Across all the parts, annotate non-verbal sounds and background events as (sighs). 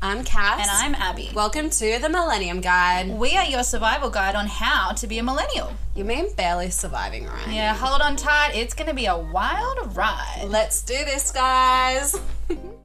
I'm Cass. And I'm Abby. Welcome to the Millennium Guide. We are your survival guide on how to be a millennial. You mean barely surviving, right? Yeah, hold on tight. It's going to be a wild ride. Let's do this, guys. (laughs)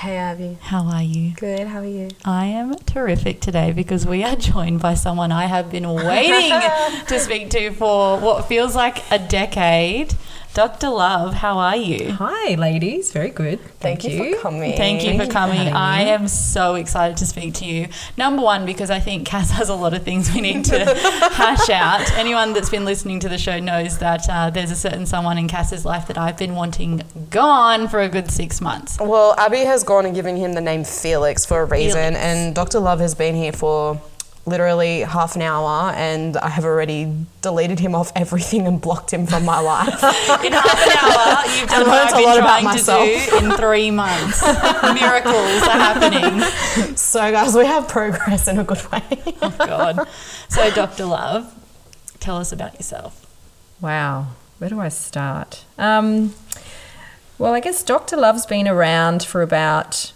Hey, Abby. How are you? Good. How are you? I am terrific today because we are (laughs) joined by someone I have been waiting (laughs) to speak to for what feels like a decade. Dr. Lurve, how are you? Hi, ladies. Very good. Thank, Thank you for coming. Thank you for coming. having I am so excited to speak to you. Number one, because I think Cass has a lot of things we need to (laughs) hash out. Anyone that's been listening to the show knows that uh, there's a certain someone in Cass's life that I've been wanting gone for a good six months. Well, Abby has gone and given him the name Felix for a reason, Felix. and Dr. Lurve has been here for literally half an hour, and I have already deleted him off everything and blocked him from my life. (laughs) In half an hour, you've done And what I've a been lot about trying to do myself. in three months. (laughs) Miracles are happening. so, guys, we have progress in a good way. Oh, God. So, Dr. Lurve, tell us about yourself. Wow. Where do I start? Um, well, I guess Dr. Lurve's been around for about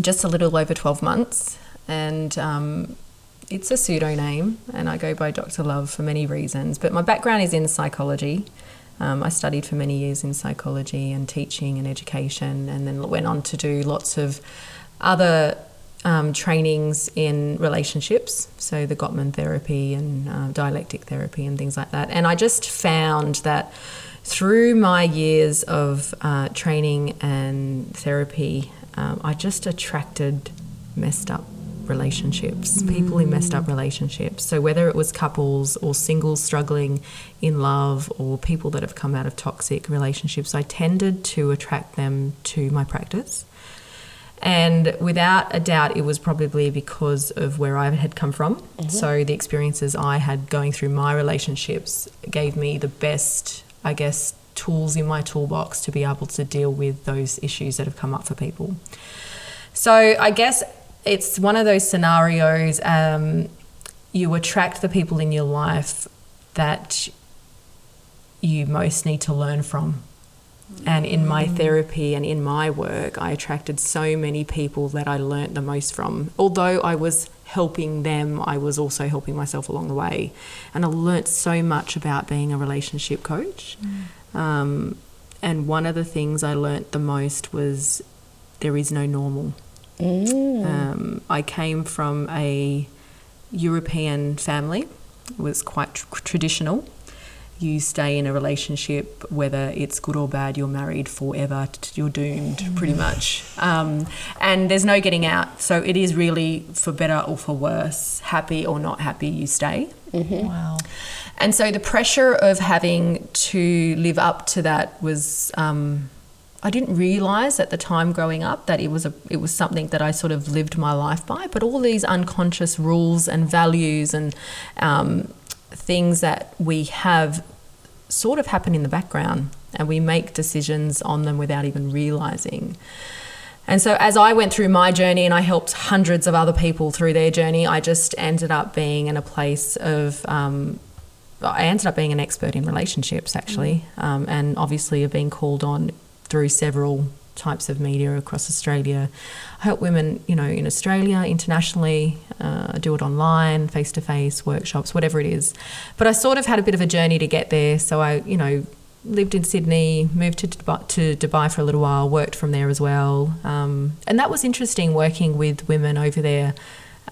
just a little over 12 months. And um, it's a pseudonym, and I go by Dr. Lurve for many reasons. But my background is in psychology. Um, I studied for many years in psychology and teaching and education, and then went on to do lots of other um, trainings in relationships, so the Gottman therapy and uh, dialectic therapy and things like that. And I just found that through my years of uh, training and therapy, um, I just attracted messed up relationships, mm-hmm. people in messed up relationships. So whether it was couples or singles struggling in love or people that have come out of toxic relationships, I tended to attract them to my practice. And without a doubt, it was probably because of where I had come from. Mm-hmm. So the experiences I had going through my relationships gave me the best, I guess, tools in my toolbox to be able to deal with those issues that have come up for people. So I guess it's one of those scenarios. Um, you attract the people in your life that you most need to learn from. And in my therapy and in my work, I attracted so many people that I learnt the most from. Although I was helping them, I was also helping myself along the way. And I learnt so much about being a relationship coach. Um, and one of the things I learnt the most was there is no normal. Um, I came from a European family, it was quite tr- traditional. You stay in a relationship, whether it's good or bad, you're married forever, you're doomed pretty much. Um, and there's no getting out. So it is really for better or for worse, happy or not happy, you stay. Wow. And so the pressure of having to live up to that was um, I didn't realize at the time growing up that it was a it was something that I sort of lived my life by. But all these unconscious rules and values and um, things that we have sort of happen in the background, and we make decisions on them without even realizing. And so, as I went through my journey and I helped hundreds of other people through their journey, I just ended up being in a place of, um, I ended up being an expert in relationships actually, um, and obviously been called on through several types of media across Australia. I help women, you know, in Australia, internationally, uh, do it online, face to face, workshops, whatever it is. But I sort of had a bit of a journey to get there. So I, you know, lived in Sydney, moved to Dubai, to Dubai for a little while, worked from there as well. Um, and that was interesting working with women over there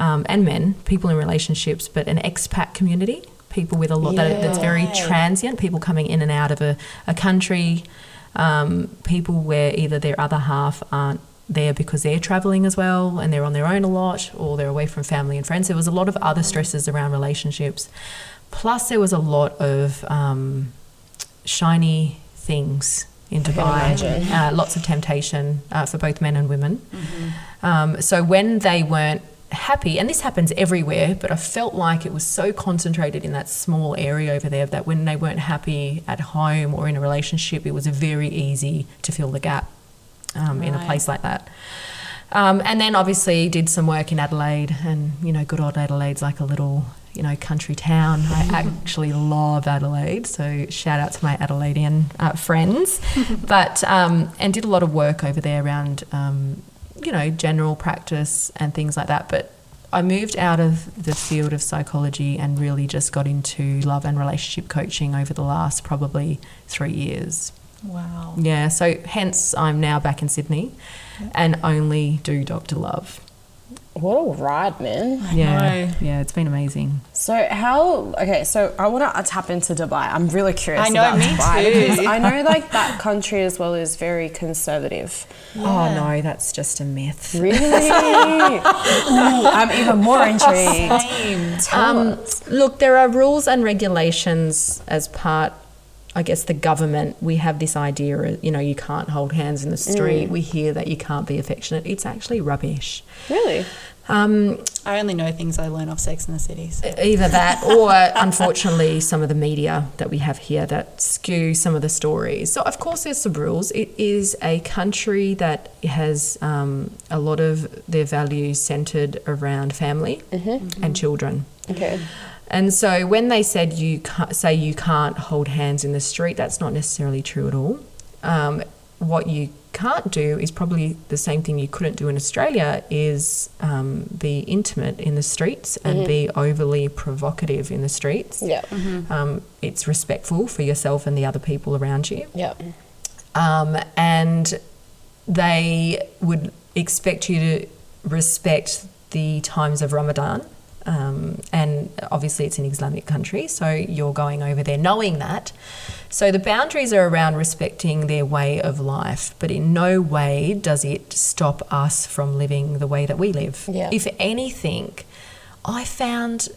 um, and men, people in relationships, but an expat community. People with a lot that, that's very transient, people coming in and out of a, a country, um, people where either their other half aren't there because they're traveling as well and they're on their own a lot or they're away from family and friends. There was a lot of other stresses around relationships. Plus, there was a lot of um, shiny things in Dubai. Uh, lots of temptation uh, for both men and women. Um, so when they weren't happy, and this happens everywhere, but I felt like it was so concentrated in that small area over there that when they weren't happy at home or in a relationship, it was very easy to fill the gap um, in a place like that. Um, and then obviously did some work in Adelaide, and you know, good old Adelaide's like a little, you know, country town. I (laughs) actually love Adelaide, so shout out to my Adelaidean uh, friends. (laughs) but um, and did a lot of work over there around, um, you know, general practice and things like that. But I moved out of the field of psychology and really just got into love and relationship coaching over the last probably three years. Wow. Yeah, so hence I'm now back in Sydney and only do Dr. Lurve. What a ride, man. Yeah. know. Yeah, it's been amazing. So how? Okay, so I want to tap into Dubai. I'm really curious I know, about me Dubai too. because I know like that country as well is very conservative. Oh no, that's just a myth. Really? (laughs) Ooh, I'm even more intrigued. Um, look, there are rules and regulations as part, I guess, the government. We have this idea, you know, you can't hold hands in the street. We hear that you can't be affectionate. It's actually rubbish. Really? Um, I only know things I learn off Sex in the City. so- either that or (laughs) unfortunately some of the media that we have here that skew some of the stories so of course there's some rules it is a country that has um, a lot of their values centered around family and children Okay. And so when they said you can't, say you can't hold hands in the street, that's not necessarily true at all. Um, what you can't do is probably the same thing you couldn't do in Australia is um, be intimate in the streets and be overly provocative in the streets. Yeah. Um, it's respectful for yourself and the other people around you Yeah. um, and they would expect you to respect the times of Ramadan. Um, and obviously, it's an Islamic country, so you're going over there knowing that. So the boundaries are around respecting their way of life, but in no way does it stop us from living the way that we live. Yeah. If anything, I found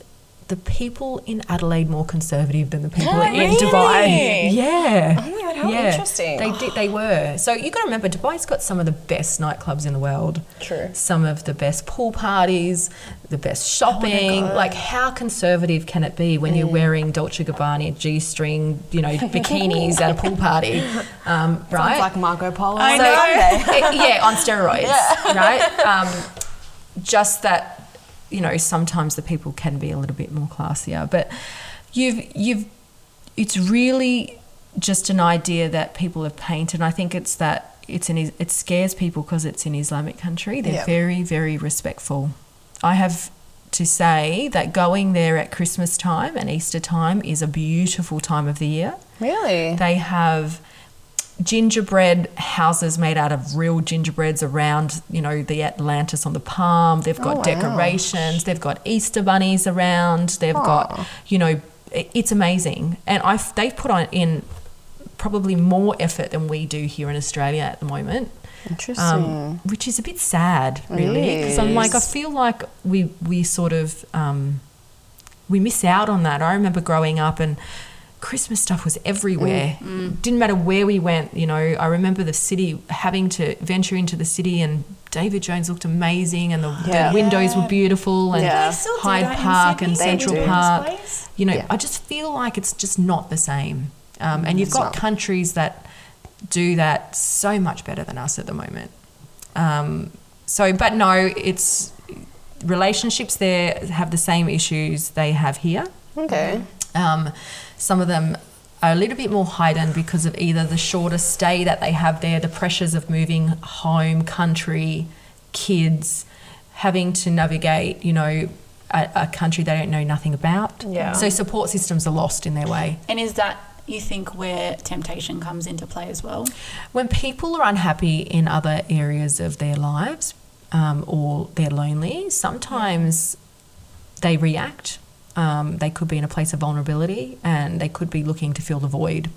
the people in Adelaide more conservative than the people Oh, in really? Dubai. Yeah. Oh how interesting. They did, they were. So you got to remember, Dubai's got some of the best nightclubs in the world. True. Some of the best pool parties, the best shopping. like, how conservative can it be when you're wearing Dolce Gabbana g-string, you know, (laughs) bikinis at a pool party, (laughs) um, right? Sounds like Marco Polo. So- (laughs) it- yeah, on steroids, yeah. right? Um, just that, you know, sometimes the people can be a little bit more classier, but you've you've it's really just an idea that people have painted. I think it's that it's an it scares people because it's an Islamic country. They're Yeah. very very respectful. I have to say that going there at Christmas time and Easter time is a beautiful time of the year. Really? They have gingerbread houses made out of real gingerbreads around, you know, the Atlantis on the palm. They've got oh, wow. decorations. They've got Easter bunnies around. They've got, you know, it's amazing. And I they've put on in probably more effort than we do here in Australia at the moment. Interesting. Um, which is a bit sad, really, because I'm like, I feel like we we sort of um, we miss out on that. I remember growing up and Christmas stuff was everywhere. Didn't matter where we went. You know, I remember the city having to venture into the city and. David Jones looked amazing, and the, Yeah. the windows were beautiful, and Yeah. They still do Hyde Park and Central. Park. You know, Yeah. I just feel like it's just not the same. Um, and you've got countries that do that so much better than us at the moment. Um, so, but no, it's relationships there have the same issues they have here. Okay. Um, some of them are a little bit more heightened because of either the shorter stay that they have there, the pressures of moving home, country, kids, having to navigate, you know, a, a country they don't know nothing about. Yeah. So support systems are lost in their way. And is that you think where temptation comes into play as well? When people are unhappy in other areas of their lives um, or they're lonely, sometimes they react. Um, they could be in a place of vulnerability and they could be looking to fill the void.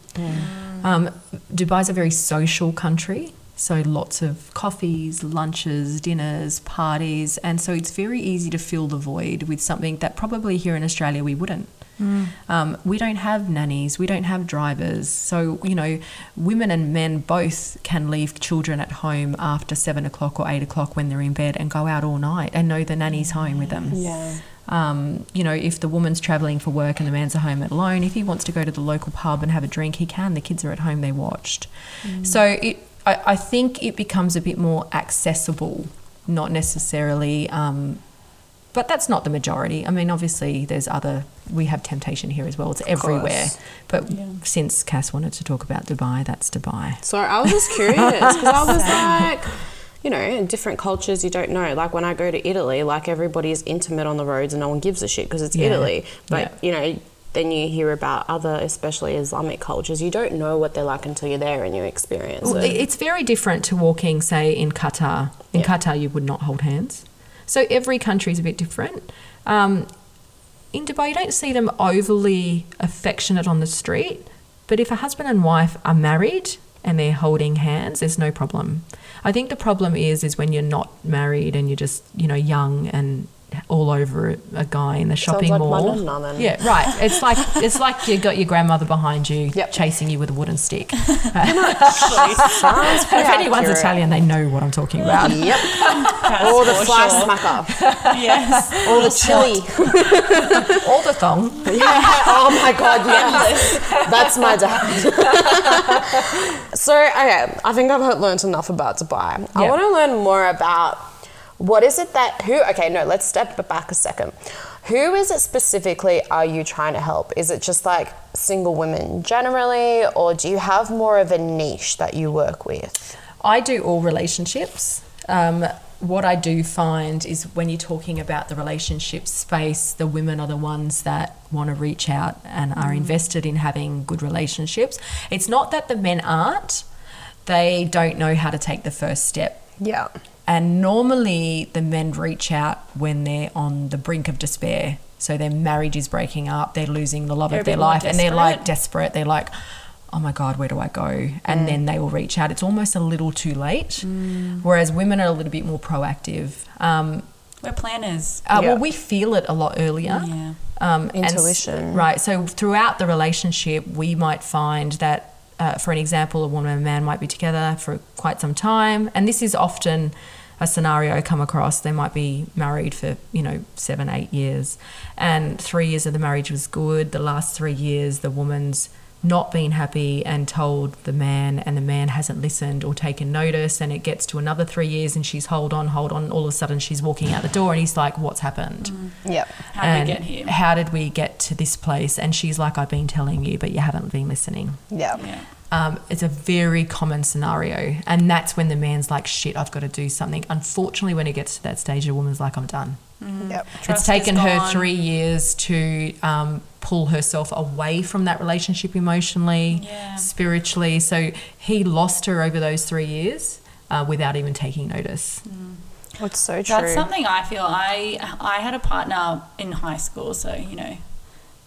Um, Dubai's a very social country, so lots of coffees, lunches, dinners, parties, and so it's very easy to fill the void with something that probably here in Australia we wouldn't. Um, we don't have nannies, we don't have drivers. So, you know, women and men both can leave children at home after seven o'clock or eight o'clock when they're in bed and go out all night and know the nanny's home with them. Yeah. Um, you know, if the woman's travelling for work and the man's at home alone, if he wants to go to the local pub and have a drink, he can. The kids are at home, they watched. So it, I, I think it becomes a bit more accessible, not necessarily. Um, but that's not the majority. I mean, obviously, there's other. We have temptation here as well. It's everywhere. But since Cass wanted to talk about Dubai, that's Dubai. So I was just curious because I was (laughs) like, you know, in different cultures you don't know. Like when I go to Italy, like everybody is intimate on the roads and no one gives a shit because it's Yeah. Italy. But Yeah. you know, then you hear about other, especially Islamic cultures. You don't know what they're like until you're there and you experience Well, it. It's very different to walking, say, in Qatar. In Yeah. Qatar, you would not hold hands. So every country is a bit different. Um, in Dubai, you don't see them overly affectionate on the street, but if a husband and wife are married and they're holding hands, there's no problem. I think the problem is is when you're not married and you're just you know young and all over a guy in the shopping like mall. London now. Yeah, right. It's like it's like you got your grandmother behind you Yep. chasing you with a wooden stick. (laughs) (laughs) Sounds pretty if anyone's. Italian, they know what I'm talking about. Yep. (laughs) or the fly smacker. yes. All the chili. All the thong. Yeah. Oh my god, yes. That's my dad. so, okay, I think I've learned enough about Dubai. I want to learn more about what is it that who okay, no, let's step back a second. Who is it specifically are you trying to help? Is it just like single women generally or do you have more of a niche that you work with? I do all relationships. Um, what I do find is when you're talking about the relationship space, the women are the ones that want to reach out and are invested in having good relationships. It's not that the men aren't, they don't know how to take the first step. Yeah. And normally the men reach out when they're on the brink of despair. So their marriage is breaking up, they're losing the love They're of their life, and they're like desperate. desperate. They're like, oh my God, where do I go? And then they will reach out. It's almost a little too late. Whereas women are a little bit more proactive. Um, We're planners. uh, Yeah. Well, we feel it a lot earlier. Yeah. Um, and Intuition. right. So throughout the relationship, we might find that, uh, for an example, a woman and a man might be together for quite some time, and this is often a scenario come across. They might be married for you know seven, eight years, and three years of the marriage was good. The last three years, the woman's not been happy and told the man and the man hasn't listened or taken notice and it gets to another three years and she's hold on hold on all of a sudden she's walking out the door and he's like what's happened mm. Yep. How did and we get here? How did we get to this place? And she's like, I've been telling you, but you haven't been listening. Yeah. Yeah. Um, it's a very common scenario. And that's when the man's like, shit, I've got to do something. Unfortunately, when it gets to that stage, the woman's like, I'm done. Yep. Trust it's taken her three years to um, pull herself away from that relationship emotionally, Yeah. spiritually. So he lost her over those three years uh, without even taking notice. That's so true. That's something I feel. I I had a partner in high school, so you know,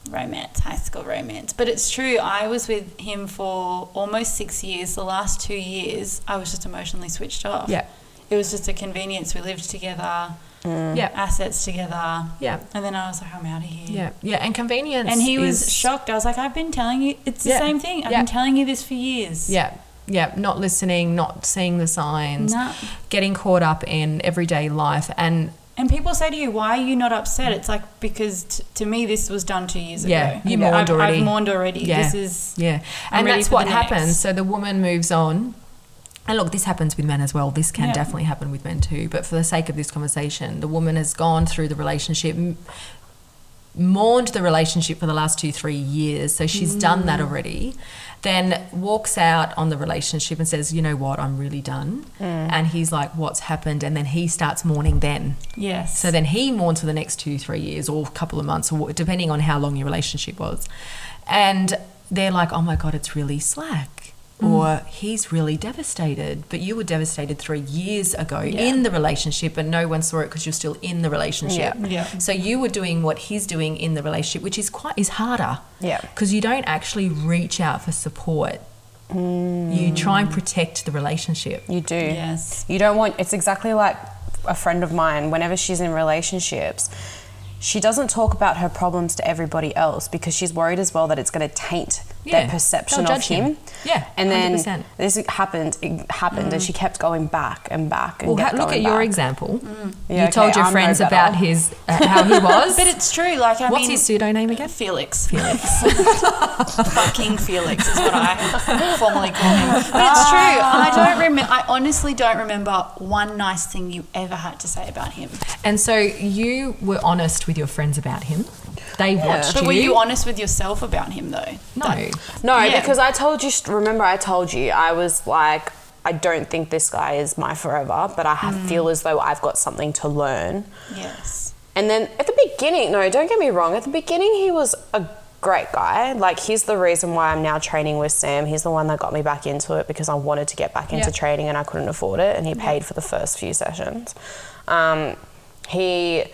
romance, high school romance. But it's true. I was with him for almost six years. The last two years, I was just emotionally switched off. Yeah. It was just a convenience. We lived together, mm. Yeah. assets together. Yeah. And then I was like, I'm out of here. Yeah. Yeah. And convenience. And he was is- shocked. I was like, I've been telling you, it's the Yeah. same thing. I've Yeah. been telling you this for years. Yeah. Yeah. Not listening, not seeing the signs, No. getting caught up in everyday life. And And people say to you, "Why are you not upset?" It's like because t- to me this was done two years Yeah, ago. you I've- mourned already. I've mourned already. Yeah. This is yeah. I'm And that's what happens. next. So the woman moves on. and look, this happens with men as well. This can Yeah. definitely happen with men too. But for the sake of this conversation, the woman has gone through the relationship, mourned the relationship for the last two, three years. So she's done that mm. already. Then walks out on the relationship and says, You know what? I'm really done. Mm. And he's like, What's happened? And then he starts mourning then. Yes. So then he mourns for the next two, three years or a couple of months, or depending on how long your relationship was. And they're like, oh my God, it's really slack. Mm. Or he's really devastated. But you were devastated three years ago in the relationship, and no one saw it because you're still in the relationship. Yeah. Yeah. So you were doing what he's doing in the relationship, which is quite is harder. Yeah. Because you don't actually reach out for support. Mm. You try and protect the relationship. You do. Yes. You don't want, it's exactly like a friend of mine, whenever she's in relationships, she doesn't talk about her problems to everybody else because she's worried as well that it's going to taint Yeah, their perception they'll of him. him. Yeah, And then 100%. this happened, it happened, and she kept going back and back and Well, kept ha- look going at your back. example. Yeah, you told okay, your I'm friends better. about his uh, how he (laughs) was. But it's true. Like I What's mean, his pseudonym again? Felix. Felix. (laughs) Fucking Felix is what I formally call him. But it's true. I don't remember. I honestly don't remember one nice thing you ever had to say about him. And so you were honest with your friends about him. They watched But you. were you honest with yourself about him though? no. No, Yeah. because I told you, remember, I told you, I was like, I don't think this guy is my forever, but I have feel as though I've got something to learn. Yes. And then at the beginning, no, don't get me wrong, at the beginning, he was a great guy. Like, he's the reason why I'm now training with Sam. He's the one that got me back into it because I wanted to get back into Yeah. training and I couldn't afford it. And he paid for the first few sessions. Um, he,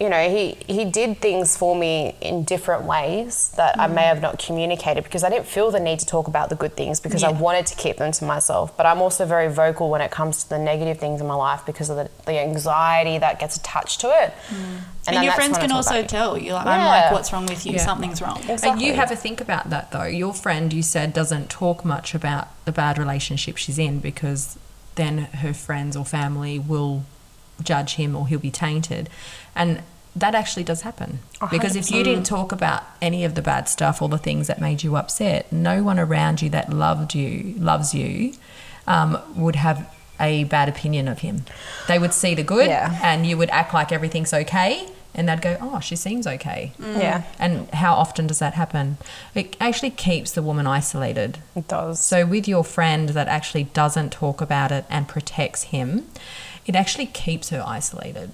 you know, he, he did things for me in different ways that I may have not communicated because I didn't feel the need to talk about the good things because I wanted to keep them to myself. But I'm also very vocal when it comes to the negative things in my life because of the, the anxiety that gets attached to it. Mm. And, then your friends can also about tell you, like, I'm like, what's wrong with you? Yeah. Something's wrong. And you have a think about that though. Your friend, you said, doesn't talk much about the bad relationship she's in because then her friends or family will judge him or he'll be tainted. And that actually does happen. Because if you didn't talk about any of the bad stuff or the things that made you upset, no one around you that loved you, loves you, um, would have a bad opinion of him. They would see the good Yeah. and you would act like everything's okay and they'd go, oh, she seems okay. Yeah, And how often does that happen? It actually keeps the woman isolated. it does. So, with your friend that actually doesn't talk about it and protects him, it actually keeps her isolated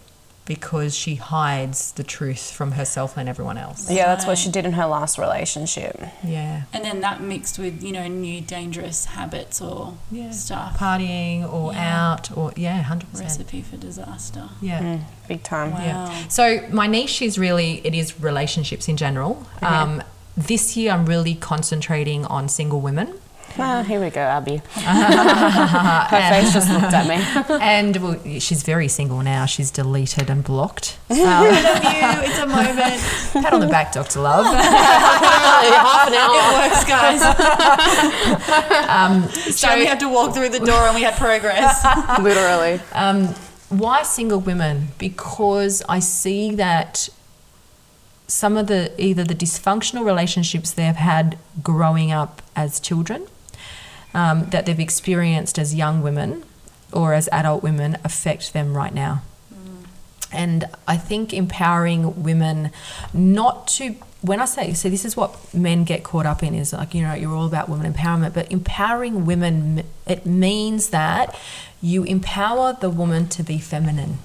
because she hides the truth from herself and everyone else. yeah, that's what she did in her last relationship. Yeah. And then that mixed with, you know, new dangerous habits or stuff. Partying or Yeah. out or, yeah, 100%. Recipe for disaster. Yeah. Big time. Wow. Yeah. So my niche is really it is relationships in general. Um, this year I'm really concentrating on single women. Ah, here we go, Abby. (laughs) her face just looked at me. (laughs) and well, she's very single now. She's deleted and blocked. (laughs) I love you. It's a moment. Pat on the back, Doctor Lurve. Half an hour. It works, guys. so we had to walk through the door and we had progress. Literally. Um, why single women? Because I see that some of the either the dysfunctional relationships they've had growing up as children, um, that they've experienced as young women or as adult women, affect them right now. And I think empowering women not to, when I say, so this is what men get caught up in is like, you know, you're all about women empowerment, but empowering women, it means that you empower the woman to be feminine,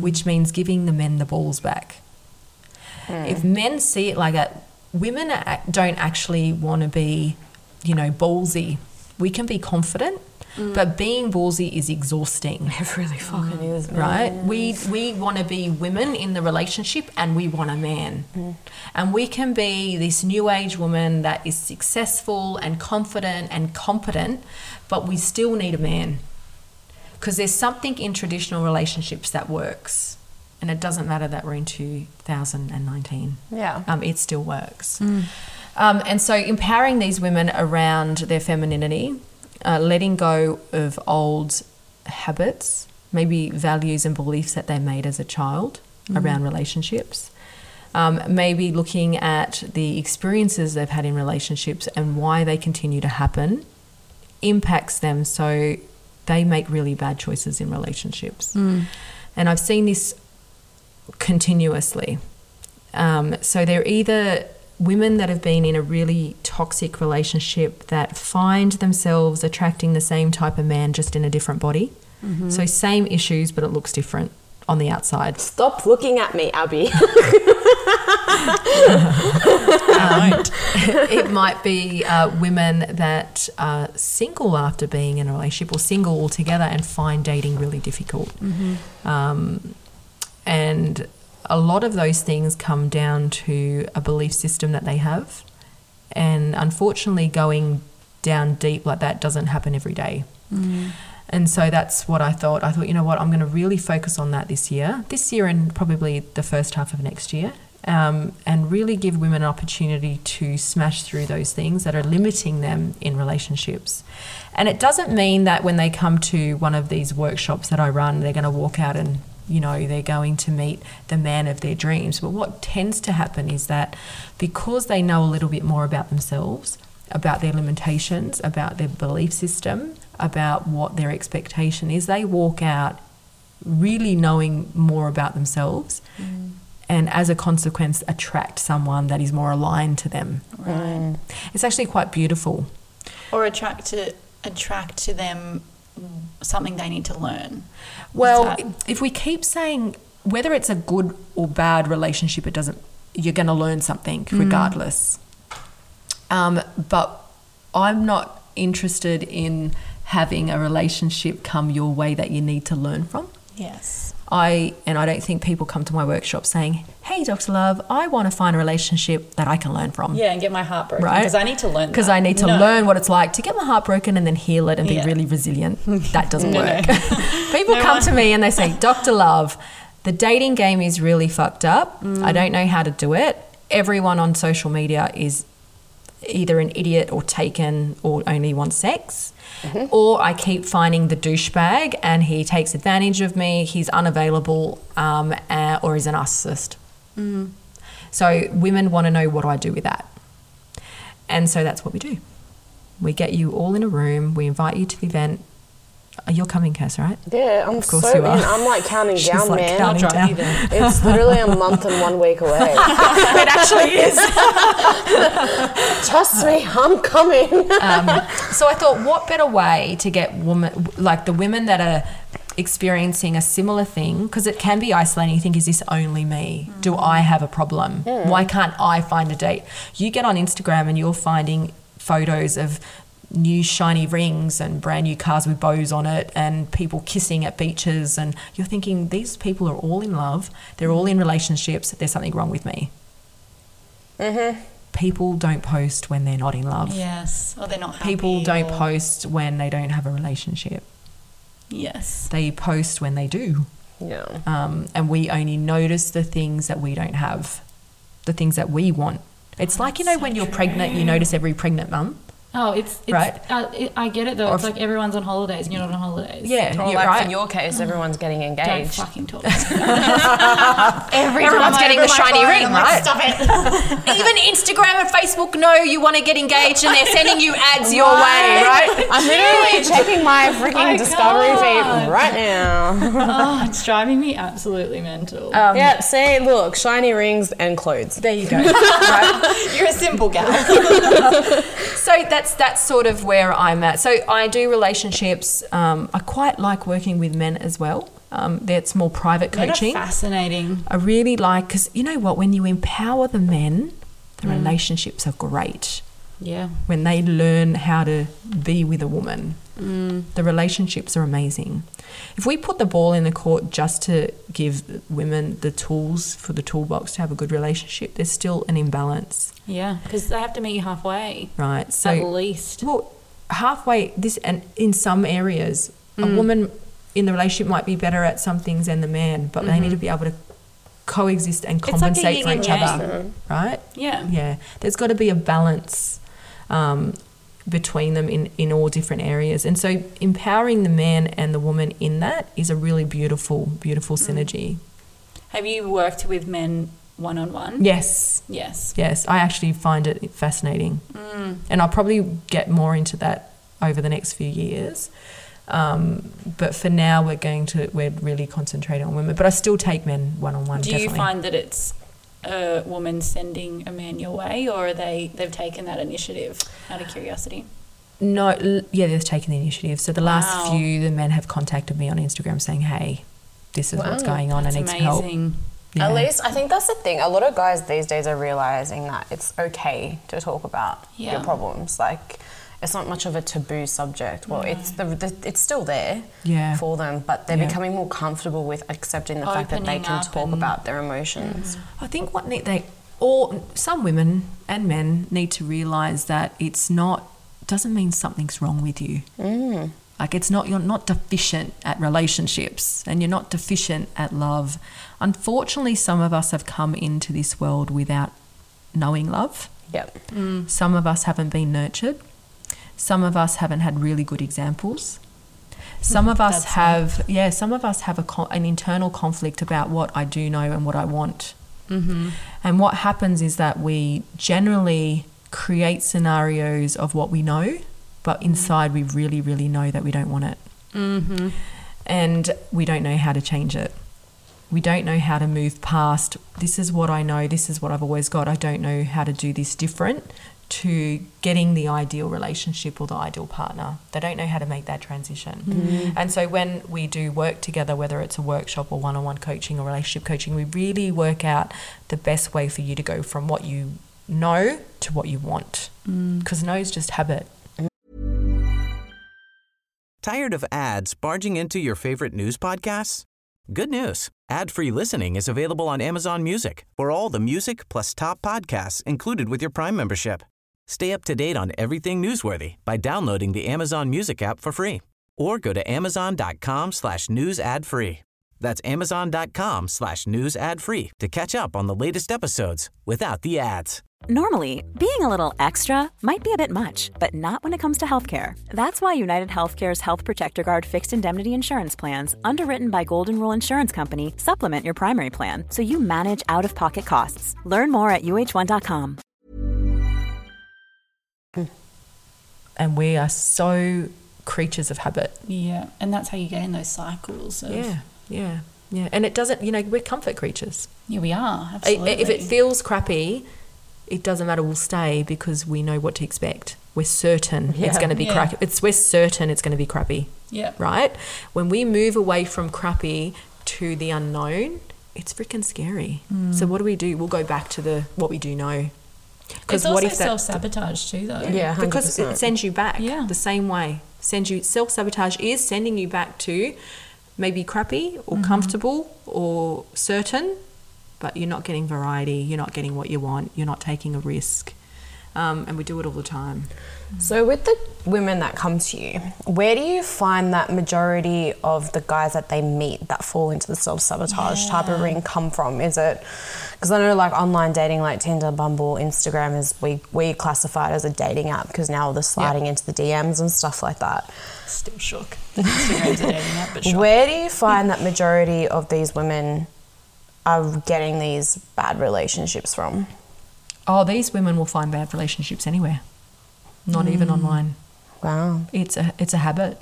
which means giving the men the balls back. If men see it like that, women don't actually want to be, you know, ballsy. We can be confident, mm. but being ballsy is exhausting (laughs) It really fucking mm. is. right? We we want to be women in the relationship, and we want a man, mm. and we can be this new age woman that is successful and confident and competent, but we still need a man because there's something in traditional relationships that works, and it doesn't matter that we're in 2019 Yeah. um, it still works. Um, and so empowering these women around their femininity, uh, letting go of old habits, maybe values and beliefs that they made as a child around relationships. Um, maybe looking at the experiences they've had in relationships and why they continue to happen impacts them so they make really bad choices in relationships. And I've seen this continuously. Um, so they're either women that have been in a really toxic relationship that find themselves attracting the same type of man just in a different body. So same issues, but it looks different on the outside. Stop looking at me, Abby. (laughs) (laughs) it might be uh, women that are single after being in a relationship or single altogether and find dating really difficult. Um, and a lot of those things come down to a belief system that they have. And unfortunately, going down deep like that doesn't happen every day. And so that's what I thought. I thought, you know what, I'm going to really focus on that this year, this year and probably the first half of next year, um, and really give women an opportunity to smash through those things that are limiting them in relationships. And it doesn't mean that when they come to one of these workshops that I run, they're going to walk out and you know they're going to meet the man of their dreams. But what tends to happen is that because they know a little bit more about themselves, about their limitations, about their belief system, about what their expectation is, they walk out really knowing more about themselves mm. and as a consequence attract someone that is more aligned to them. Right. It's actually quite beautiful. Or attract to attract to them something they need to learn. Well, if we keep saying whether it's a good or bad relationship, it doesn't. You're going to learn something regardless. Um, but I'm not interested in having a relationship come your way that you need to learn from. Yes. I and I don't think people come to my workshop saying, "Hey, Dr. Lurve, I want to find a relationship that I can learn from." Yeah, and get my heart broken Right? because I need to learn. Because. I need to No. learn what it's like to get my heart broken and then heal it and be Yeah. really resilient. (laughs) That doesn't No, no. (laughs) work. People No come one- to me and they say, (laughs) Dr. Lurve, the dating game is really fucked up. Mm. I don't know how to do it. Everyone on social media is either an idiot or taken or only wants sex. Mm-hmm. Or I keep finding the douchebag and he takes advantage of me, he's unavailable, um, uh, or he's a narcissist. Mm. So women want to know what do I do with that. And so that's what we do. We get you all in a room, we invite you to the event. You're coming, Cass, right? Yeah, I'm of course so you are. in. I'm like counting She's down, like man. counting I'll drive you down. there. (laughs) It's literally a month and one week away. (laughs) it actually is. (laughs) Trust me, I'm coming. Um, so I thought, what better way to get women, like the women that are experiencing a similar thing, because it can be isolating. You think, is this only me? Do mm. I have a problem? Why can't I find a date? You get on Instagram and you're finding photos of new shiny rings and brand new cars with bows on it and people kissing at beaches and you're thinking these people are all in love they're all in relationships there's something wrong with me people don't post when they're not in love Yes. Or they're not happy. people don't or- post when they don't have a relationship. Yes. They post when they do. yeah. Um, and we only notice the things that we don't have, the things that we want. It's like, you know, when you're pregnant, you notice every pregnant mum. Oh, it's, it's Right. Uh, it, I get it though. Or it's if- like everyone's on holidays and you're not on holidays. Yeah, Or you're like right. in your case, everyone's getting engaged. Don't engaged. fucking talk. Every (laughs) Everyone's time I getting the shiny phone, ring, I'm like, right? Stop it. (laughs) Even Instagram and Facebook know you want to get engaged and they're sending you ads your way, right? I'm literally (laughs) checking my freaking I discovery feed right now. oh, it's driving me absolutely mental. yeah, say, look, shiny rings and clothes. There you go. right? You're a simple gal. So that's that's sort of where I'm at. So I do relationships. Um, I quite like working with men as well. Um, that's more private coaching. fascinating. I really like because you know what? When you empower the men, the relationships are great. Yeah. When they learn how to be with a woman, the relationships are amazing. If we put the ball in the court just to give women the tools for the toolbox to have a good relationship, there's still an imbalance, Yeah. Because they have to meet you halfway. right? So at least. well, halfway this and in some areas, a woman in the relationship might be better at some things than the man, but they need to be able to coexist and compensate yin for each other, right? Yeah. Yeah, there's got to be a balance um, between them in in all different areas, and so empowering the man and the woman in that is a really beautiful, beautiful synergy. Have you worked with men one on one? Yes, Yes. yes, I actually find it fascinating, and I'll probably get more into that over the next few years. Um, but for now, we're going to we're really concentrating on women. But I still take men one on one. Do definitely. you find that it's a woman sending a man your way, or are they they've taken that initiative out of curiosity? No, l- yeah, they've taken the initiative. So the last Wow. few, the men have contacted me on Instagram saying, "Hey, this is what's going on. That's I need some help." amazing. Yeah. At least I think that's the thing. A lot of guys these days are realizing that it's okay to talk about Yeah. your problems. Like it's not much of a taboo subject. Well, it's the, the it's still there Yeah. for them, but they're Yeah. becoming more comfortable with accepting the fact that they can talk about their emotions. I think what they all some women and men need to realize that it's not doesn't mean something's wrong with you. Mm. Like it's not you're not deficient at relationships and you're not deficient at love. Unfortunately, some of us have come into this world without knowing love. Yep. Some of us haven't been nurtured. Some of us haven't had really good examples. Some of us That's have, yeah, some of us have a an internal conflict about what I do know and what I want. Mm-hmm. And what happens is that we generally create scenarios of what we know, but inside we really, really know that we don't want it. Mm-hmm. And we don't know how to change it. We don't know how to move past this is what I know, this is what I've always got. I don't know how to do this different to getting the ideal relationship or the ideal partner. They don't know how to make that transition. Mm-hmm. And so when we do work together, whether it's a workshop or one on one coaching or relationship coaching, we really work out the best way for you to go from what you know to what you want. Mm. Because no is just habit. Tired of ads barging into your favorite news podcasts? Good news. Ad-free listening is available on Amazon Music for all the music plus top podcasts included with your Prime membership. Stay up to date on everything newsworthy by downloading the Amazon Music app for free or go to amazon.com slash news ad free. That's amazon.com slash news ad free to catch up on the latest episodes without the ads. Normally, being a little extra might be a bit much, but not when it comes to healthcare. That's why United Healthcare's Health Protector Guard fixed indemnity insurance plans, underwritten by Golden Rule Insurance Company, supplement your primary plan so you manage out of pocket costs. Learn more at uh1.com. And we are so creatures of habit. Yeah, and that's how you get in those cycles. Of, Yeah, yeah, yeah. And it doesn't, you know, we're comfort creatures. yeah, we are absolutely. If it feels crappy, it doesn't matter. We'll stay because we know what to expect. We're certain it's going to be Yeah. crappy. It's we're certain it's going to be crappy, yeah, right? When we move away from crappy to the unknown, it's freaking scary. Mm. So what do we do? We'll go back to the what we do know. It's also that- self sabotage too, though. Yeah, because 100%. it sends you back Yeah. the same way. Sends you self sabotage is sending you back to maybe crappy or comfortable or certain, but you're not getting variety. You're not getting what you want. You're not taking a risk, um, and we do it all the time. So, with the women that come to you, where do you find that majority of the guys that they meet that fall into the self sabotage type of ring come from? Is it because I know like online dating, like Tinder, Bumble, Instagram is we we classify it as a dating app because now they're sliding into the DMs and stuff like that. Still shook. Instagram's a dating app, but sure. Where do you find that majority of these women are getting these bad relationships from? Oh, these women will find bad relationships anywhere, not even online. Wow. It's a it's a habit.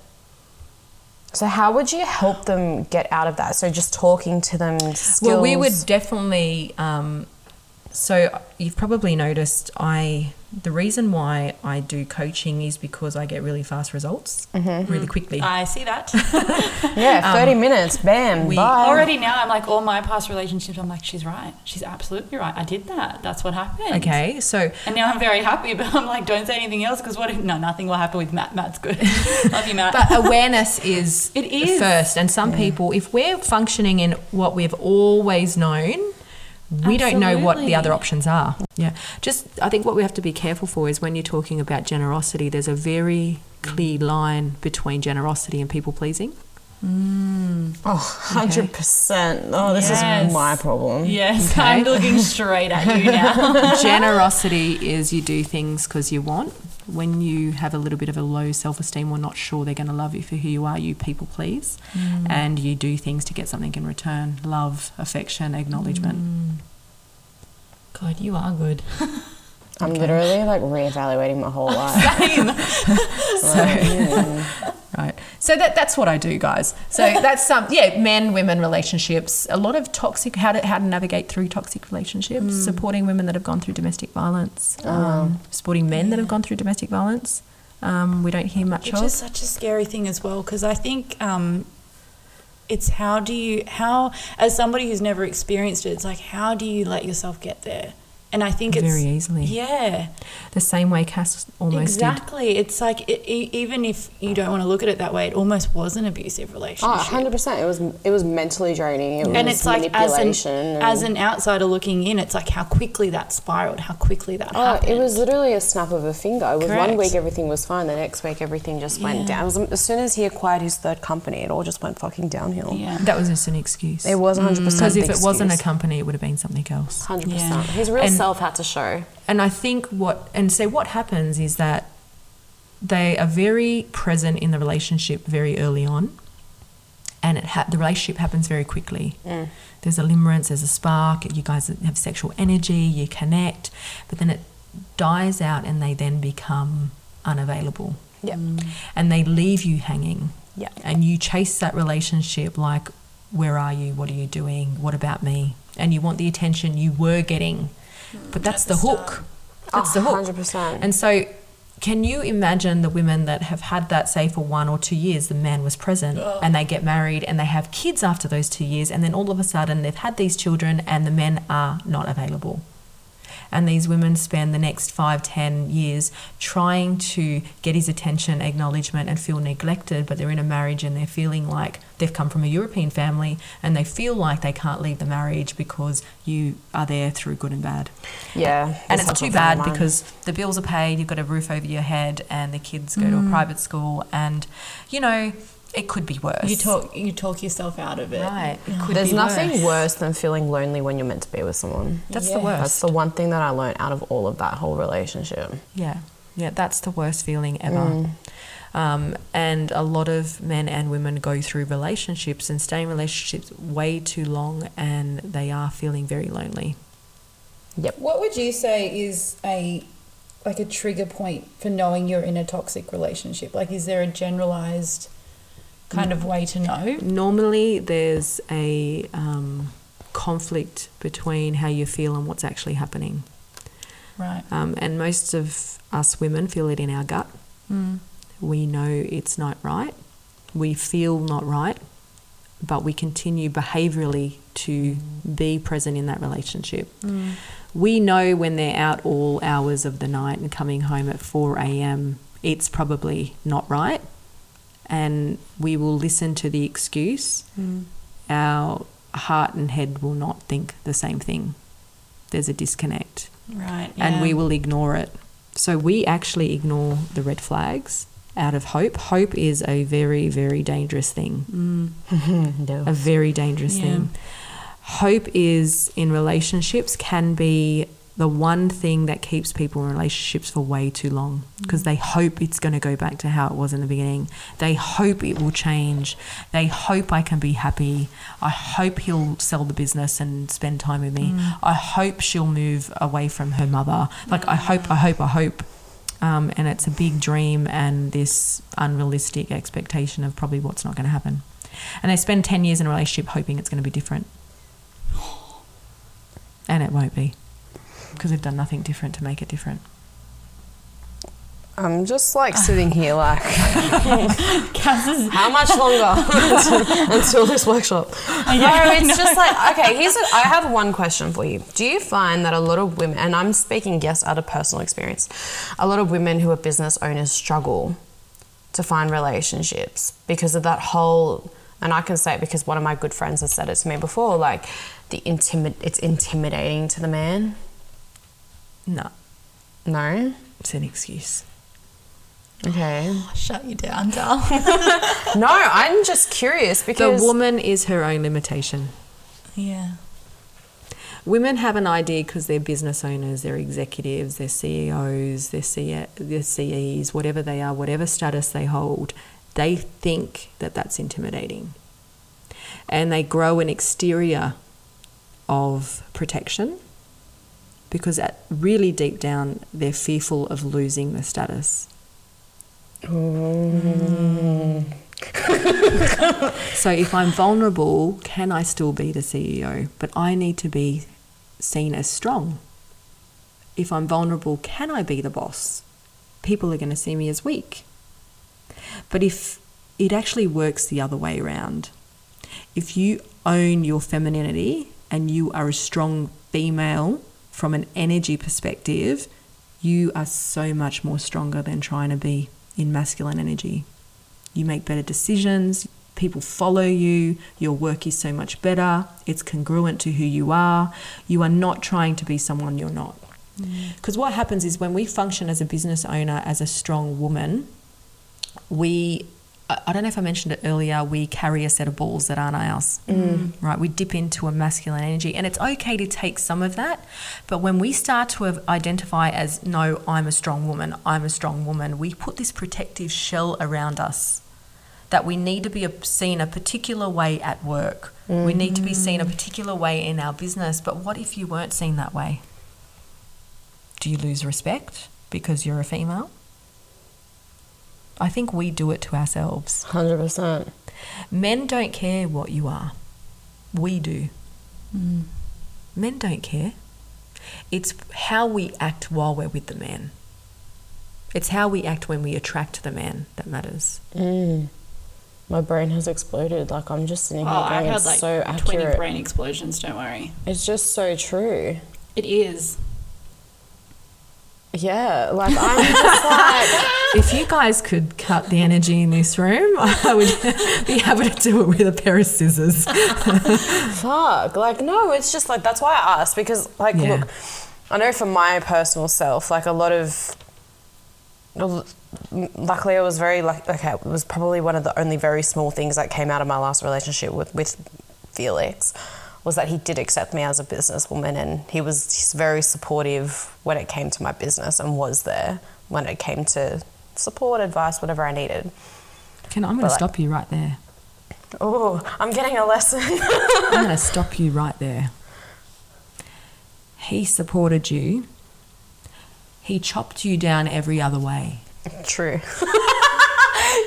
So how would you help them get out of that? So just talking to them. Skills. Well, we would definitely. Um, so you've probably noticed I. The reason why I do coaching is because I get really fast results, mm-hmm. really quickly. I see that. (laughs) Yeah, um, 30 minutes, bam, we bye. Already now, I'm like, all my past relationships, I'm like, she's right. She's absolutely right. I did that. That's what happened. okay, so And now I'm very happy, (laughs) but I'm like, don't say anything else because what if, no, nothing will happen with Matt. Matt's good. (laughs) Love you, Matt. but awareness is It is. first, and some people, if we're functioning in what we've always known. We don't know what the other options are. Yeah. Just, I think what we have to be careful for is when you're talking about generosity, there's a very clear line between generosity and people pleasing. Mm. Oh, 100%. Oh, this Yes. is my problem. yes, I'm looking straight at you now. (laughs) Generosity is you do things because you want. When you have a little bit of a low self esteem or not sure they're going to love you for who you are, you people please. Mm. And you do things to get something in return love, affection, acknowledgement. Mm. God, you are good. (laughs) I'm literally like reevaluating my whole life. (laughs) Same. (laughs) Right. So that that's what I do, guys. So that's some yeah, men, women relationships. A lot of toxic how to how to navigate through toxic relationships. Supporting women that have gone through domestic violence. Um, supporting men that have gone through domestic violence. Um, we don't hear much Which of. is such a scary thing as well, because I think um, it's how do you how as somebody who's never experienced it, it's like how do you let yourself get there? And I think it's Very easily. Yeah, the same way Cass almost did. exactly. It's like it, e- even if you don't want to look at it that way, it almost was an abusive Oh, relationship. 100%. It was it was mentally draining. It was and it's like as an, and- as an outsider looking in, it's like how quickly that spiraled, how quickly that Oh, happened. it was literally a snap of a finger. It was one week everything was fine, the next week everything just went Yeah. down. Was, as soon as he acquired his third company, it all just went fucking downhill. yeah. That was just an excuse. It was 100% because mm. if the it wasn't a company, it would have been something else. 100%. Yeah. His real And- had to show. And I think what and so what happens is that they are very present in the relationship very early on, and it ha- the relationship happens very quickly. Mm. There's a limerence, there's a spark. You guys have sexual energy, you connect, but then it dies out, and they then become unavailable, Yeah. Mm. and they leave you hanging. Yeah. and you chase that relationship like, where are you? What are you doing? What about me? And you want the attention you were getting, but that's the hook. That's the hook. 100%. And so, can you imagine the women that have had that, say, for one or two years, the man was present and they get married and they have kids after those two years, and then all of a sudden they've had these children and the men are not available. And these women spend the next five, ten years trying to get his attention, acknowledgement, and feel neglected. But they're in a marriage and they're feeling like they've come from a European family and they feel like they can't leave the marriage because you are there through good and bad. Yeah. And it's too bad for mine. because the bills are paid, you've got a roof over your head, and the kids go to a private school, and you know it could be worse. You talk you talk yourself out of it. right? It could There's be nothing worse. worse than feeling lonely when you're meant to be with someone. That's Yeah. the worst. That's the one thing that I learned out of all of that whole relationship. Yeah, yeah, that's the worst feeling ever. Um, and a lot of men and women go through relationships and stay in relationships way too long, and they are feeling very lonely. Yep. What would you say is a like a trigger point for knowing you're in a toxic relationship? Like, is there a generalized kind of way to know? Normally, there's a um, conflict between how you feel and what's actually happening. Right. Um, and most of us women feel it in our gut. We know it's not right. We feel not right, but we continue behaviorally to be present in that relationship. We know when they're out all hours of the night and coming home at 4 a.m., it's probably not right. And we will listen to the excuse. Hmm. Our heart and head will not think the same thing. There's a disconnect Right. and we will ignore it. So we actually ignore the red flags out of hope. Hope is a very, very dangerous thing. Hmm. (laughs) A very dangerous Yeah. thing. Hope is in relationships can be the one thing that keeps people in relationships for way too long because they hope it's going to go back to how it was in the beginning. They hope it will change. They hope I can be happy. I hope he'll sell the business and spend time with me. I hope she'll move away from her mother. Like, I hope, I hope, I hope. Um, and it's a big dream and this unrealistic expectation of probably what's not going to happen. And they spend 10 years in a relationship hoping it's going to be different. And it won't be because they've done nothing different to make it different. I'm just like sitting here (laughs) like, how much longer (laughs) until, this workshop? no, it's just like, okay, here's a, I have one question for you. Do you find that a lot of women, and I'm speaking, yes, out of personal experience, a lot of women who are business owners struggle to find relationships because of that whole, and I can say it because one of my good friends has said it to me before, like the intimid, it's intimidating to the man. No, No? it's an excuse. Okay. (gasps) (laughs) shut you down, Dal. (laughs) No, I'm just curious because. The woman is her own limitation. yeah. Women have an idea because they're business owners, they're executives, they're CEOs, they're, CE, they're CEs, whatever they are, whatever status they hold, they think that that's intimidating. And they grow an exterior of protection because at really deep down they're fearful of losing the status. Mm. so if I'm vulnerable, can I still be the CEO? But I need to be seen as strong. If I'm vulnerable, can I be the boss? People are going to see me as weak. But if it actually works the other way around, if you own your femininity and you are a strong female from an energy perspective, you are so much more stronger than trying to be in masculine energy. You make better decisions, people follow you, your work is so much better, it's congruent to who you are. You are not trying to be someone you're not. Mm. Because what happens is when we function as a business owner, as a strong woman, we I don't know if I mentioned it earlier, we carry a set of balls that aren't ours. Mm. Right? We dip into a masculine energy. And it's okay to take some of that. But when we start to identify as, no, I'm a strong woman, I'm a strong woman, we put this protective shell around us that we need to be a, seen a particular way at work. We need to be mm. seen a particular way in our business. But what if you weren't seen that way? Do you lose respect because you're a female? I think we do it to ourselves. 100%. Men don't care what you are. We do. Men don't care. It's how we act while we're with the man. It's how we act when we attract the man that matters. Mm. My brain has exploded. Like, I'm just sitting Oh, here I've had it's like so 20 accurate. brain explosions, don't worry. It's just so true. It is. Yeah, like, I'm just like, (laughs) If you guys could cut the energy in this room, (laughs) I would (laughs) be able to do it with a pair of scissors. fuck. Like, no, it's just like, that's why I asked because, like, Yeah. look, I know for my personal self, like, a lot of. Luckily, I was very like okay. It was probably one of the only very small things that came out of my last relationship with with Felix, was that he did accept me as a businesswoman, and he was he's very supportive when it came to my business, and was there when it came to support, advice, whatever I needed. Can I'm going But to like- stop you right there. Oh, I'm getting a lesson. I'm going (laughs) to stop you right there. He supported you. He chopped you down every other way. True. (laughs)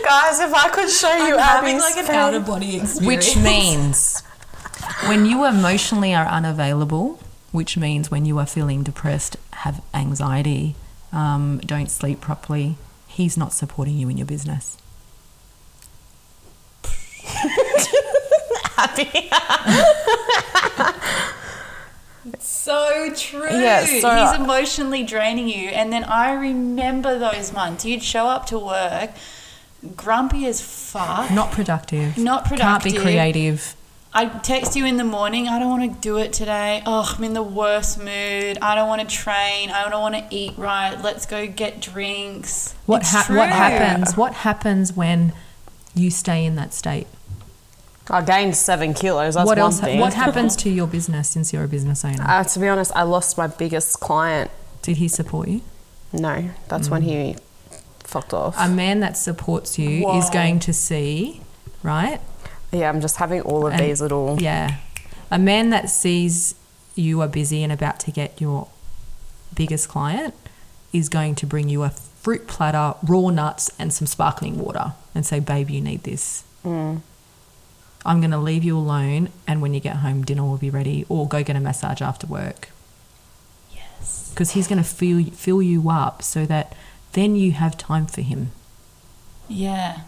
Guys, if I could show you Abby's face. body experience, Which means when you emotionally are unavailable, which means when you are feeling depressed, have anxiety, um, don't sleep properly, he's not supporting you in your business. Happy. So true. Yeah, so- He's emotionally draining you. And then I remember those months. You'd show up to work grumpy as fuck. Not productive. Not productive. Can't be creative. I'd text you in the morning, I don't want to do it today. Oh, I'm in the worst mood. I don't want to train. I don't want to eat right. Let's go get drinks. What, It's hap- true. what happens? What happens when you stay in that state? I gained seven kilos. That's what one else? thing. What (laughs) happens to your business since you're a business owner? Uh, to be honest, I lost my biggest client. Did he support you? No, that's when he fucked off. A man that supports you is going to see, right? Yeah, I'm just having all of And- these little. Yeah. A man that sees you are busy and about to get your biggest client is going to bring you a fruit platter, raw nuts, and some sparkling water and say, Babe, you need this. Mm. I'm going to leave you alone, and when you get home, dinner will be ready, or go get a massage after work. Yes. Because he's going to fill, fill you up so that then you have time for him. Yeah.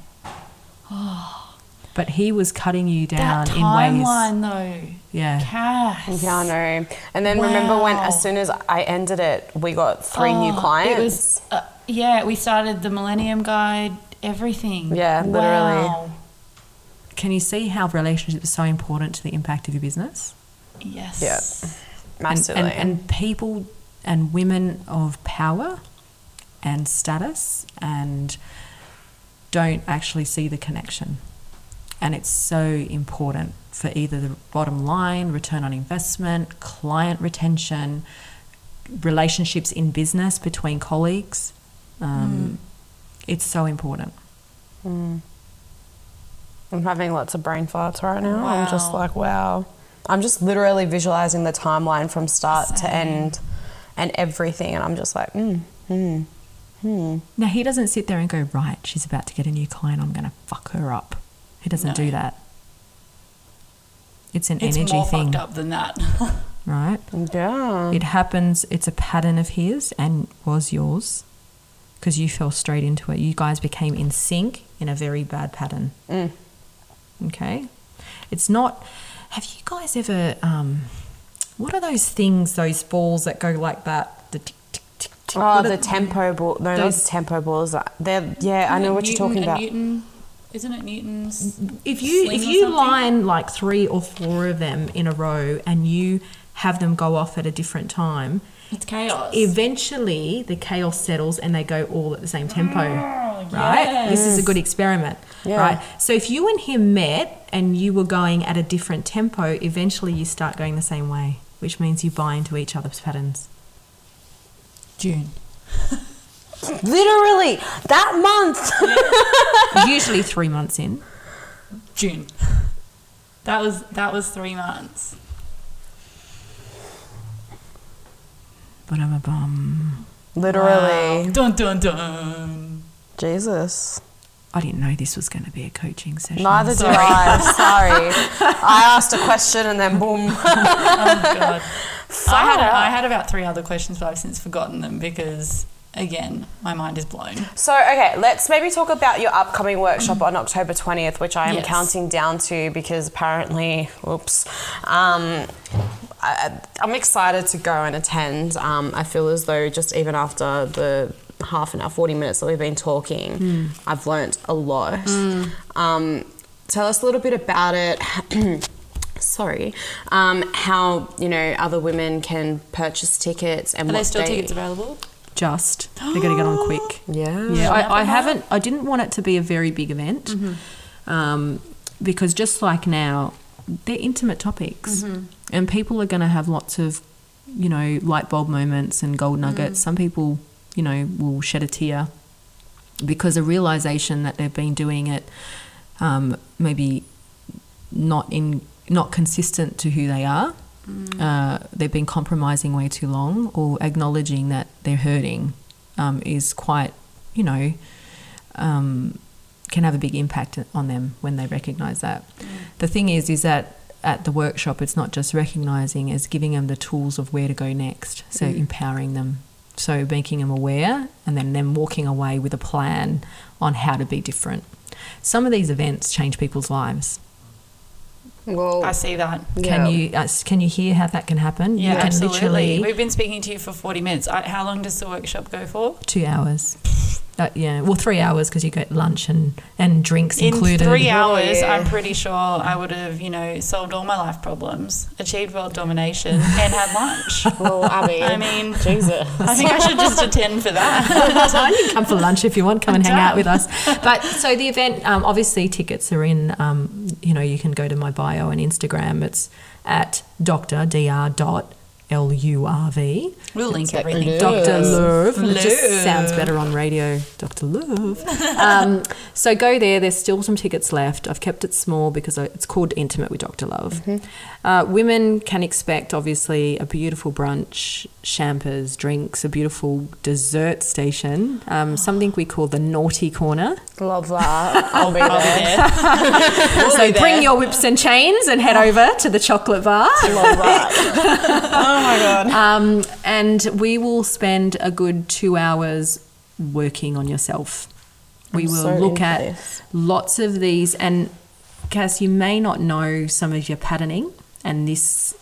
(sighs) But he was cutting you down that in ways. timeline, though. Yeah. Cass. Yeah, I know. And then remember when, as soon as I ended it, we got three new Oh, clients. It was, uh, yeah, we started the Millennium Guide, everything. Yeah, literally. Wow. Can you see how relationships are so important to the impact of your business? Yes. Yeah. And, and, and people and women of power and status and don't actually see the connection. And it's so important for either the bottom line, return on investment, client retention, relationships in business between colleagues. Um, It's so important. I'm having lots of brain farts right now. I'm just like, wow. I'm just literally visualizing the timeline from start to end and everything. And I'm just like, mm, mm, mm. Now he doesn't sit there and go, right, she's about to get a new client, I'm gonna fuck her up. He doesn't No. do that. It's an It's energy more thing, fucked up than that. (laughs) right? Yeah. It happens, it's a pattern of his and was yours because you fell straight into it. You guys became in sync in a very bad pattern. Mm. Okay? It's not. Have you guys ever. Um, what are those things, those balls that go like that? The tick, tick, tick, tick. Oh, What the tempo ball. No, not Those- the tempo balls. They're, yeah, I know what you're talking about. Newton, isn't it Newton's? Mm, mm. If you if you line like three or four of them in a row and you have them go off at a different time, It's chaos. eventually the chaos settles and they go all at the same tempo. Mm, right? This is a good experiment. Yeah. Right. So if you and him met and you were going at a different tempo, eventually you start going the same way, which means you buy into each other's patterns. June. (laughs) Literally, that month. (laughs) Usually three months in. June. That was that was three months. But I'm a bum. Literally. Dun dun dun. Jesus. I didn't know this was going to be a coaching session. Neither do I. (laughs) Sorry. I asked a question and then boom. (laughs) Oh god. I had Far out. I had about three other questions, but I've since forgotten them because again, my mind is blown. So, okay, let's maybe talk about your upcoming workshop on October 20th, which I am Yes. counting down to because apparently, oops, um, I, I'm excited to go and attend. Um, I feel as though just even after the half an hour, 40 minutes that we've been talking, I've learnt a lot. Um, tell us a little bit about it. (clears throat) Sorry, um, how you know other women can purchase tickets and Are what there still they- tickets available? Just. They're going to get on quick. (gasps) Yeah, Yeah, I, I haven't. I didn't want it to be a very big event, um, because just like now, they're intimate topics, and people are going to have lots of, you know, light bulb moments and gold nuggets. Some people, you know, will shed a tear because a realization that they've been doing it, um, maybe not in not consistent to who they are. Uh, they've been compromising way too long, or acknowledging that they're hurting um, is quite, you know, um, can have a big impact on them when they recognize that. The thing is, is that at the workshop, it's not just recognizing, it's giving them the tools of where to go next. So empowering them. So making them aware and then them walking away with a plan on how to be different. Some of these events change people's lives. Well, I see that. Can Yeah. you uh, can you hear how that can happen? Yeah, you can absolutely. literally We've been speaking to you for 40 minutes. I, how long does the workshop go for? two hours. Uh, yeah, well, three hours because you get lunch and, and drinks In included. three hours, Really? I'm pretty sure I would have, you know, solved all my life problems, achieved world domination, (laughs) and had lunch. well, Abby, I mean, Jesus. (laughs) I think I should just attend for that. (laughs) so you can come for lunch if you want. Come and hang out with us. But so the event, um, obviously, tickets are in. Um, you know, you can go to my bio and Instagram. It's at doctor dr dot l u r v. We'll link everything. Dr. Lurve. It just Love. sounds better on radio. Dr. Lurve. um, (laughs) so go there. There's still some tickets left. I've kept it small because I- it's called Intimate with Dr. Lurve. Uh, women can expect, obviously, a beautiful brunch, champers, drinks, a beautiful dessert station, um, something we call the naughty corner. Love that. I'll be (laughs) I'll be there. there. So be bring there. your whips and chains and head over to the chocolate bar. Love that. (laughs) oh my god. Um, and we will spend a good two hours working on yourself. We I'm will so look at this. lots of these. And Cass, you may not know some of your patterning, and this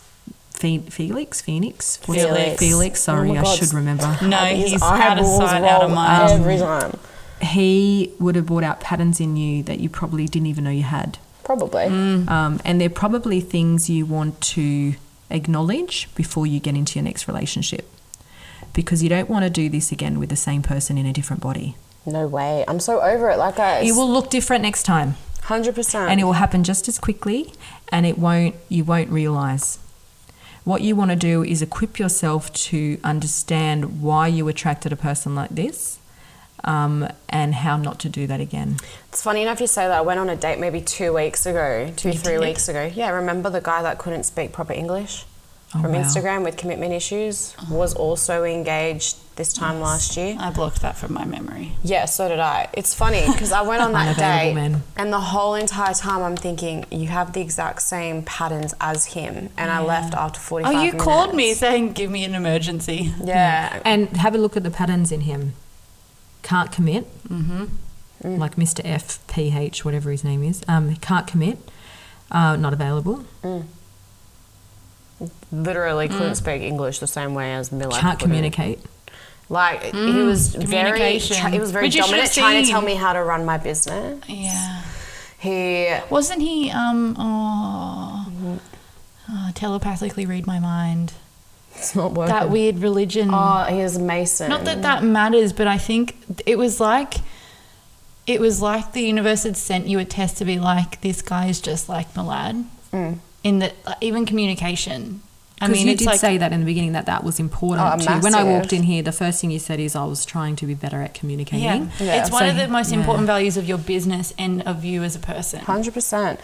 Fe- Felix, Phoenix, What's it? Felix. Felix. Sorry, Oh I should remember. No, His he's out of sight, out of mind. Every time. He would have brought out patterns in you that you probably didn't even know you had. Probably. Um, and they're probably things you want to acknowledge before you get into your next relationship. Because you don't want to do this again with the same person in a different body. No way. I'm so over it. Like I. It will look different next time. Hundred percent. And it will happen just as quickly and it won't you won't realize. What you want to do is equip yourself to understand why you attracted a person like this um, and how not to do that again. It's funny enough you say that. I went on a date maybe two weeks ago, two, You three did? weeks ago. Yeah, remember the guy that couldn't speak proper English? Oh, from wow. Instagram with commitment issues was also engaged this time last year. I blocked that from my memory. Yeah, so did I. It's funny because I went on that (laughs) day men. and the whole entire time I'm thinking you have the exact same patterns as him, and I left after 45 Oh, you minutes. called me saying, give me an emergency. Yeah, And have a look at the patterns in him. Can't commit. Mm-hmm. Like Mr. F P H whatever his name is. Um, can't commit. Uh, not available. Literally couldn't mm. speak English the same way as Miller. Can't couldn't. communicate. Like he mm. was very, he was very Which dominant, trying to tell me how to run my business. Yeah. He Wasn't he, um, oh, oh, telepathically read my mind? it's not working. That weird religion. Oh, he is a Mason. Not that that matters, but I think it was like it was like the universe had sent you a test to be like this guy is just like Milad mm. in that uh, even communication. I Because mean, you it's did like say that in the beginning that that was important Oh, to you. When I walked in here, the first thing you said is I was trying to be better at communicating. yeah, Yeah. it's one of the most yeah. important values of your business and of you as a person. Hundred percent.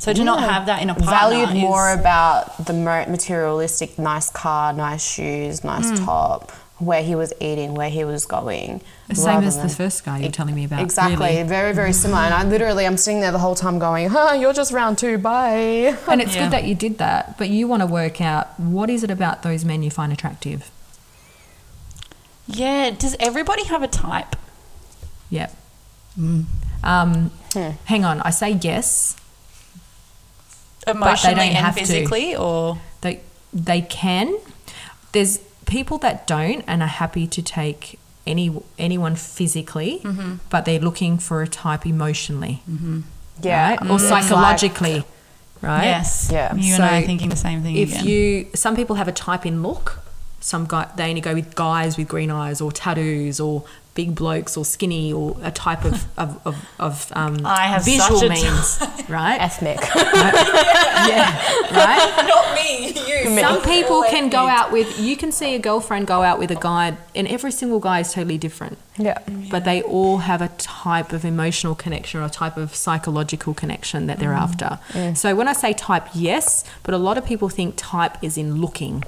So to not have that in a partner valued is- more about the materialistic, nice car, nice shoes, nice Mm. top, where he was eating, where he was going. The same rather as the first guy you're telling me about. Exactly, really. very very similar. And I literally, I'm sitting there the whole time going, "Huh, you're just round two, bye." And it's Yeah. good that you did that, but you want to work out what is it about those men you find attractive? Yeah. Does everybody have a type? Yep. Mm. Um, Hmm. Hang on, I say yes. Emotionally don't and have to. physically, or They they can. There's people that don't and are happy to take any anyone physically, Mm-hmm. but they're looking for a type emotionally, Yeah, right? or Mm. psychologically, right? yes, Yeah. You and I are thinking the same thing. If again. you, some people have a type in look. Some guy they only go with guys with green eyes or tattoos or big blokes or skinny or a type of (laughs) of, of, of um, I have visual such a means, (laughs) right? ethnic. yeah, (laughs) right. not me, you. Some people can go out with. You can see a girlfriend go out with a guy, and every single guy is totally different. yeah, But they all have a type of emotional connection or a type of psychological connection that they're mm. after. So when I say type, yes, but a lot of people think type is in looking.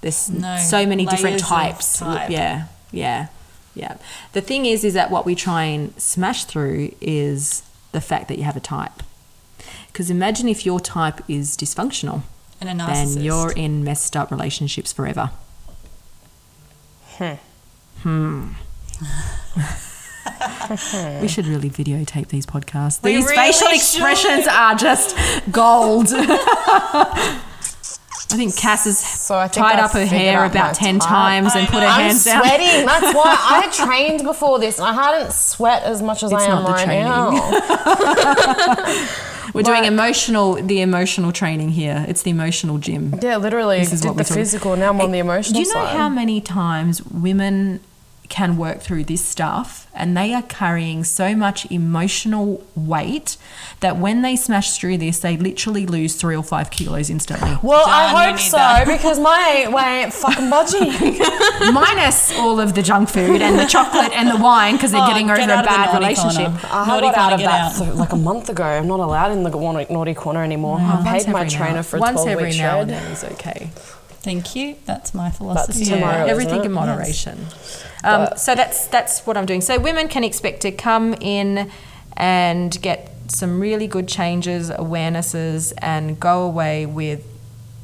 There's No, so many different types. type. Yeah, yeah, yeah. The thing is, is that what we try and smash through is the fact that you have a type. Because imagine if your type is dysfunctional and a narcissist. Then you're in messed up relationships forever. Hmm. (laughs) we should really videotape these podcasts. We These really facial should. expressions are just gold. (laughs) I think Cass has So I think tied I up her hair out about 10 type. times and put her know. I'm hands down. sweating. (laughs) That's why I had trained before this, and I hadn't sweat as much as It's I am not the right training. now. We're doing emotional, the emotional training here. It's the emotional gym. Yeah, literally This is did what the physical. Now I'm on the emotional Do you know side. how many times women can work through this stuff and they are carrying so much emotional weight that when they smash through this, they literally lose three or five kilos instantly. well, Done, I hope so that. because my weight fucking budging. (laughs) Minus all of the junk food and the chocolate and the wine because they're Oh, getting over get a out of the bad relationship. corner. I Naughty got out of get that out. th- like a month ago. I'm not allowed in the naughty, naughty corner anymore. I paid my trainer now- for a Once 12 every week now and then is okay. Thank you. That's my philosophy. tomorrow. isn't everything in moderation. Um, so that's that's what I'm doing. So women can expect to come in and get some really good changes, awarenesses, and go away with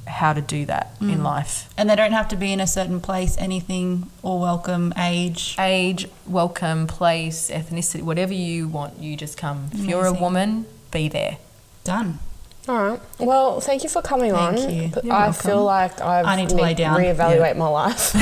how to do that in life. And they don't have to be in a certain place, anything, or welcome, age. Age, welcome, place, ethnicity, whatever you want, you just come. If you're a woman, be there. Done. All right. Well, thank you for coming Thank on. you. You're I welcome. feel like I've I need to lay down. reevaluate my life. (laughs)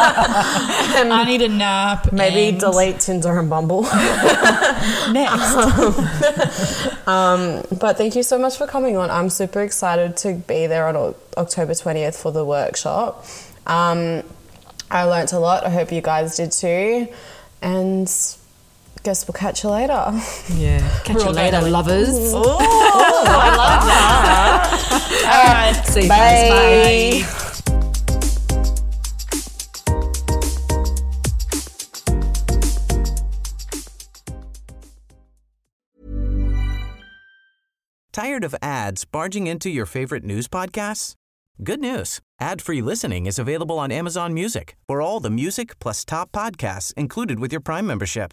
I need a nap. Maybe and delete Tinder and Bumble. (laughs) next. (laughs) Um, but thank you so much for coming on. I'm super excited to be there on O- October 20th for the workshop. Um, I learnt a lot. I hope you guys did too. And guess we'll catch you later. Yeah. (laughs) Catch We're you all later, going- lovers. Oh, (laughs) I love that. All right. (laughs) See you Bye. guys. Bye. Tired of ads barging into your favorite news podcasts? Good news. Ad-free listening is available on Amazon Music for all the music plus top podcasts included with your Prime membership.